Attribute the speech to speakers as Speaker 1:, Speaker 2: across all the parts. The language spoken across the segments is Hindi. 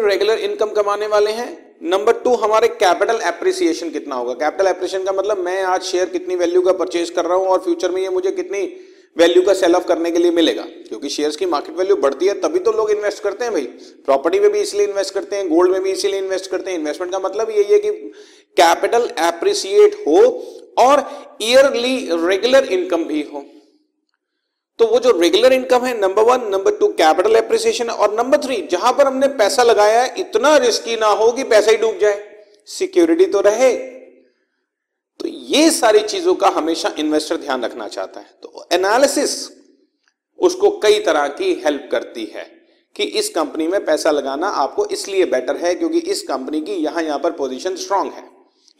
Speaker 1: रेगुलर इनकम कमाने वाले हैं। नंबर टू हमारे कैपिटल एप्रिसिएशन कितना होगा? कैपिटल एप्रिसिएशन का मतलब मैं आज शेयर कितनी वैल्यू का परचेज कर रहा हूँ और फ्यूचर में ये मुझे कितनी वैल्यू का सेल ऑफ़ करने के लिए मिलेगा। क्योंकि शेयर्स की मार्केट वैल्यू बढ़ती है, तभी तो लोग इन्वेस्ट करते हैं भाई। प्रॉपर्टी में भी इसलिए इन्वेस्ट करते हैं गोल्ड में भी इसीलिए इन्वेस्ट करते हैं। इन्वेस्टमेंट का मतलब यही है कि कैपिटल एप्रिसिएट हो और ईयरली रेगुलर इनकम भी हो। तो वो जो रेगुलर इनकम है number one number two capital appreciation और नंबर थ्री जहाँ पर हमने पैसा लगाया है, इतना रिस्की ना हो कि पैसा ही डूब जाए। सिक्योरिटी तो रहे। तो ये सारी चीज़ों का हमेशा इन्वेस्टर ध्यान रखना चाहता है। तो एनालिसिस उसको कई तरह की हेल्प करती है कि इस कंपनी में पैसा लगाना आपको इसलिए बेटर है क्योंकि इस कंपनी की यहाँ यहाँ पर पोजीशन स्ट्रांग है।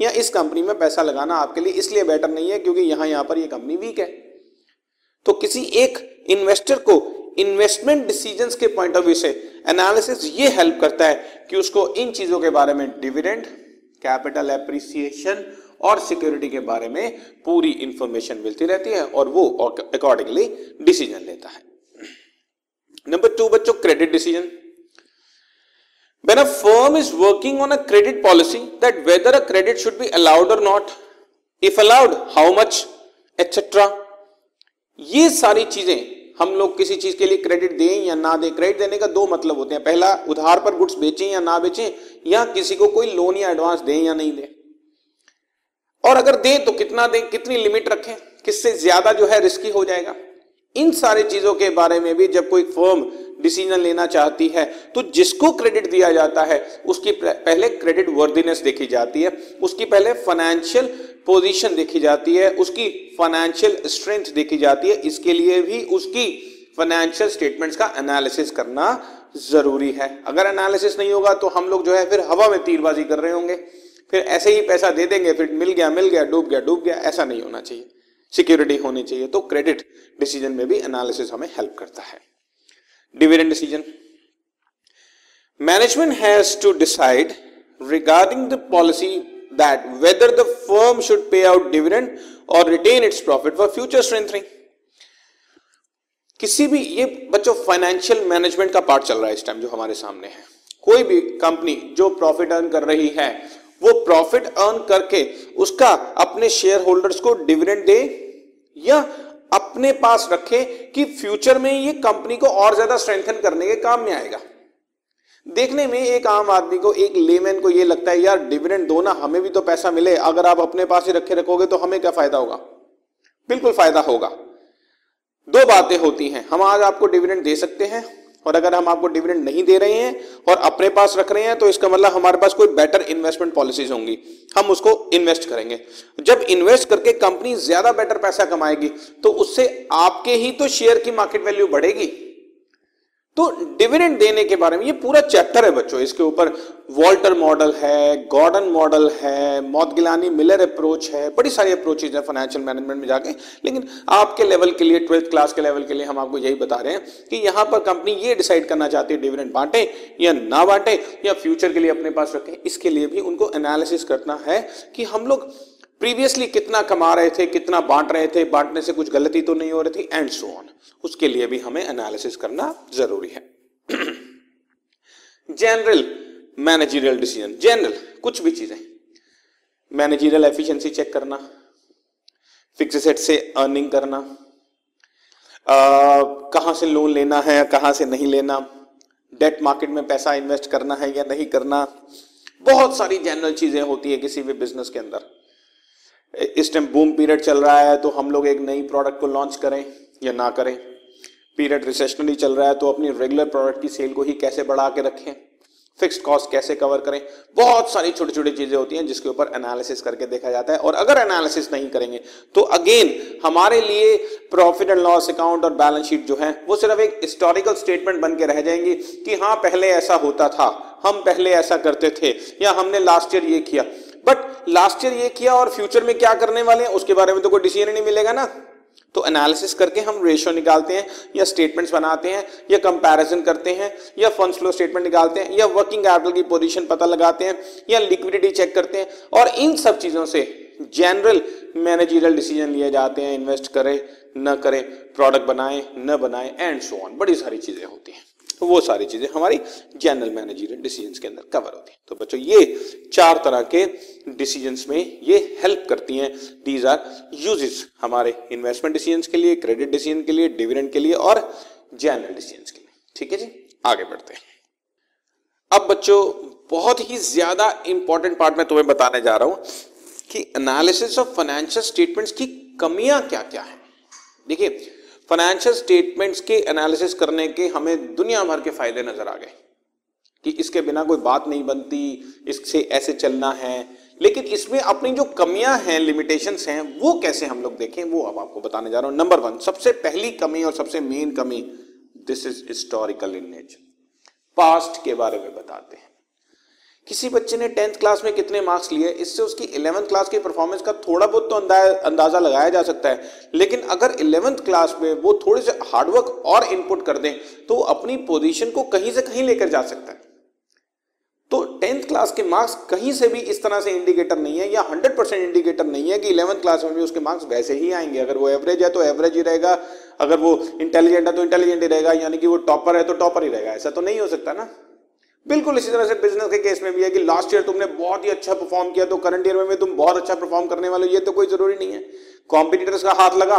Speaker 1: या इस कंपनी में पैसा लगाना आपके लिए इसलिए बेटर नहीं है क्योंकि यहाँ यहाँ पर ये कंपनी वीक है। तो किसी एक इन्वेस्टर को इन्वेस्टमेंट डिसीजंस के पॉइंट ऑफ़ व्यू से एनालिसिस ये हेल्प करता है कि उसको इन चीज़ों के बारे में डिविडेंड कैपिटल एप्रिसिएशन और सिक्योरिटी के बारे में पूरी इंफॉर्मेशन मिलती रहती है और वो अकॉर्डिंगली डिसीज़न लेता है नंबर टू बच्चों credit decision When a firm is working on a credit policy, that whether a credit should be allowed or not, if allowed, how much, etc. ये सारी चीज़ें हम लोग किसी चीज़ के लिए क्रेडिट दें या ना दें? क्रेडिट देने का दो मतलब होते हैं। पहला, उधार पर गुड्स बेचें या ना बेचें, या किसी को कोई लोन या एडवांस दें या नहीं दें। और अगर दें तो कितना दें, कितनी लिमिट रखें, किससे ज़्यादा जो है रिस्की हो जाएगा। इन सारी चीज़ों के बारे में भी जब कोई फर्म डिसीज़न लेना चाहती है तो जिसको क्रेडिट दिया जाता है, उसकी पहले क्रेडिट वर्दीनेस देखी जाती है। उसकी पहले फाइनेंशियल पोजीशन देखी जाती है, उसकी फाइनेंशियल स्ट्रेंथ देखी जाती है, इसके लिए भी उसकी फाइनेंशियल स्टेटमेंट्स का एनालिसिस करना ज़रूरी है। अगर एनालिसिस नहीं होगा तो हम लोग जो है फिर हवा में तीरबाजी कर रहे होंगे। फिर ऐसे ही पैसा दे देंगे, फिर मिल गया मिल गया, डूब गया डूब गया, ऐसा नहीं होना चाहिए। सिक्योरिटी होनी चाहिए तो क्रेडिट डिसीज़न में भी एनालिसिस हमें हेल्प करता है। Dividend decision management has to decide regarding the policy that whether the firm should pay out dividend और retain its profit for future strengthening किसी भी, ये बच्चों फाइनेंशियल मैनेजमेंट का पार्ट चल रहा है इस टाइम जो हमारे सामने है। कोई भी कंपनी जो प्रॉफिट अर्न कर रही है, वो प्रॉफिट अर्न करके उसका अपने शेयर होल्डर्स को डिविडेंड दे या अपने पास रखे कि फ्यूचर में ये कंपनी को और ज़्यादा स्ट्रेंथन करने के काम में आएगा। देखने में एक आम आदमी को, एक लेमैन को ये लगता है, यार डिविडेंड दो ना, हमें भी तो पैसा मिले। अगर आप अपने पास ही रखे रखोगे तो हमें क्या फ़ायदा होगा? बिल्कुल फ़ायदा होगा। दो बातें होती हैं। हम आज आपको डिविडेंड दे सकते हैं, और अगर हम आपको डिविडेंड नहीं दे रहे हैं, और अपने पास रख रहे हैं तो इसका मतलब हमारे पास कोई बेटर इन्वेस्टमेंट पॉलिसीज़ होंगी। हम उसको इन्वेस्ट करेंगे। जब इन्वेस्ट करके कंपनी ज़्यादा बेटर पैसा कमाएगी तो उससे आपके ही तो शेयर की मार्केट वैल्यू बढ़ेगी। तो डिविडेंड देने के बारे में ये पूरा चैप्टर है बच्चों, इसके ऊपर वॉल्टर मॉडल है गॉर्डन मॉडल है मौतगिलानी मिलर अप्रोच है, बड़ी सारी अप्रोचेज है फाइनेंशियल मैनेजमेंट में जाके। लेकिन आपके लेवल के लिए ट्वेल्थ क्लास के लेवल के लिए हम आपको यही बता रहे हैं कि यहाँ पर कंपनी ये डिसाइड करना चाहती है डिविडेंड बांटे या ना बांटे या फ्यूचर के लिए अपने पास रखें, इसके लिए भी उनको एनालिसिस करना है कि हम लोग प्रीवियसली कितना कमा रहे थे, कितना बांट रहे थे, बांटने से कुछ गलती तो नहीं हो रही थी एंड सो ऑन उसके लिए भी हमें एनालिसिस करना ज़रूरी है। जनरल मैनेजरियल डिसीज़न जनरल कुछ भी चीज़ें। मैनेजरियल एफिशिएंसी चेक करना। फिक्स सेट से अर्निंग करना। कहाँ से लोन लेना है, कहाँ से नहीं लेना। डेट मार्केट में पैसा इन्वेस्ट करना है या नहीं करना। बहुत सारी जनरल चीज़ें होती है किसी भी बिज़नेस के अंदर। इस टाइम बूम पीरियड चल रहा है तो हम लोग एक नई प्रोडक्ट को लॉन्च करें या ना करें। पीरियड रिसेशनली चल रहा है तो अपनी रेगुलर प्रोडक्ट की सेल को ही कैसे बढ़ा के रखें? फिक्स्ड कॉस्ट कैसे कवर करें? बहुत सारी छोटी छोटी चीज़ें होती हैं जिसके ऊपर एनालिसिस करके देखा जाता है, और अगर एनालिसिस नहीं करेंगे तो अगेन हमारे लिए प्रॉफिट एंड लॉस अकाउंट और बैलेंस शीट जो है, वो सिर्फ़ एक हिस्टोरिकल स्टेटमेंट बन के रह जाएँगी कि हाँ पहले ऐसा होता था, हम पहले ऐसा करते थे, या हमने लास्ट ईयर ये किया। लास्ट ईयर ये किया और फ्यूचर में क्या करने वाले हैं, उसके बारे में तो कोई डिसीज़न नहीं मिलेगा ना। तो एनालिसिस करके हम रेशियो निकालते हैं, या स्टेटमेंट्स बनाते हैं, या कंपैरिजन करते हैं, या फंड फ्लो स्टेटमेंट निकालते हैं, या वर्किंग कैपिटल की पोजीशन पता लगाते हैं, या लिक्विडिटी चेक करते हैं, और इन सब चीज़ों से जनरल मैनेजरियल डिसीज़न लिए जाते हैं इन्वेस्ट करें, न करें प्रोडक्ट बनाएँ, न बनाएँ एंड सो ऑन बड़ी सारी चीज़ें होती हैं। तो वो सारी चीज़ें हमारी जनरल मैनेजरियल डिसीजंस के अंदर कवर होती है। तो बच्चों, ये चार तरह के डिसीजंस में ये हेल्प करती हैं। दीज आर यूजेस हमारे इन्वेस्टमेंट डिसीजंस के लिए क्रेडिट डिसीज़न के लिए डिविडेंड के लिए और जनरल डिसीजंस के लिए। ठीक है जी? आगे बढ़ते हैं। अब बच्चों, बहुत ही ज़्यादा इंपॉर्टेंट पार्ट में तुम्हें बताने जा रहा हूँ कि एनालिसिस ऑफ़ फाइनेंशियल स्टेटमेंट्स की कमियाँ क्या क्या है। देखिए फाइनेंशियल स्टेटमेंट्स के एनालिसिस करने के हमें दुनिया भर के फ़ायदे नज़र आ गए कि इसके बिना कोई बात नहीं बनती, इससे ऐसे चलना है लेकिन इसमें अपनी जो कमियाँ हैं लिमिटेशंस हैं, वो कैसे हम लोग देखें, वो अब आपको बताने जा रहा हूँ। नंबर वन सबसे पहली कमी और सबसे मेन कमी this is historical in nature past के बारे में बताते हैं। किसी बच्चे ने टेंथ क्लास में कितने मार्क्स लिए, इससे उसकी इलेवंथ क्लास की परफॉर्मेंस का थोड़ा बहुत तो अंदाज़ा लगाया जा सकता है। लेकिन अगर इलेवंथ क्लास में वो थोड़े से हार्डवर्क और इनपुट कर दें तो अपनी पोजीशन को कहीं से कहीं लेकर जा सकता है। तो टेंथ क्लास के मार्क्स कहीं से भी इस तरह से इंडिकेटर नहीं है, या हंड्रेड परसेंट इंडिकेटर नहीं है कि इलेवंथ क्लास में भी उसके मार्क्स वैसे ही आएँगे। अगर वो एवरेज है तो एवरेज ही रहेगा, अगर वो इंटेलिजेंट है तो इंटेलिजेंट ही रहेगा, यानी कि वो टॉपर है तो टॉपर ही रहेगा। ऐसा तो नहीं हो सकता ना? बिल्कुल इसी तरह से बिज़नेस के केस में भी है कि लास्ट ईयर तुमने बहुत ही अच्छा परफॉर्म किया तो करंट ईयर में भी तुम बहुत अच्छा परफॉर्म करने वाले ये तो कोई ज़रूरी नहीं है। कॉम्पिटिटर्स का हाथ लगा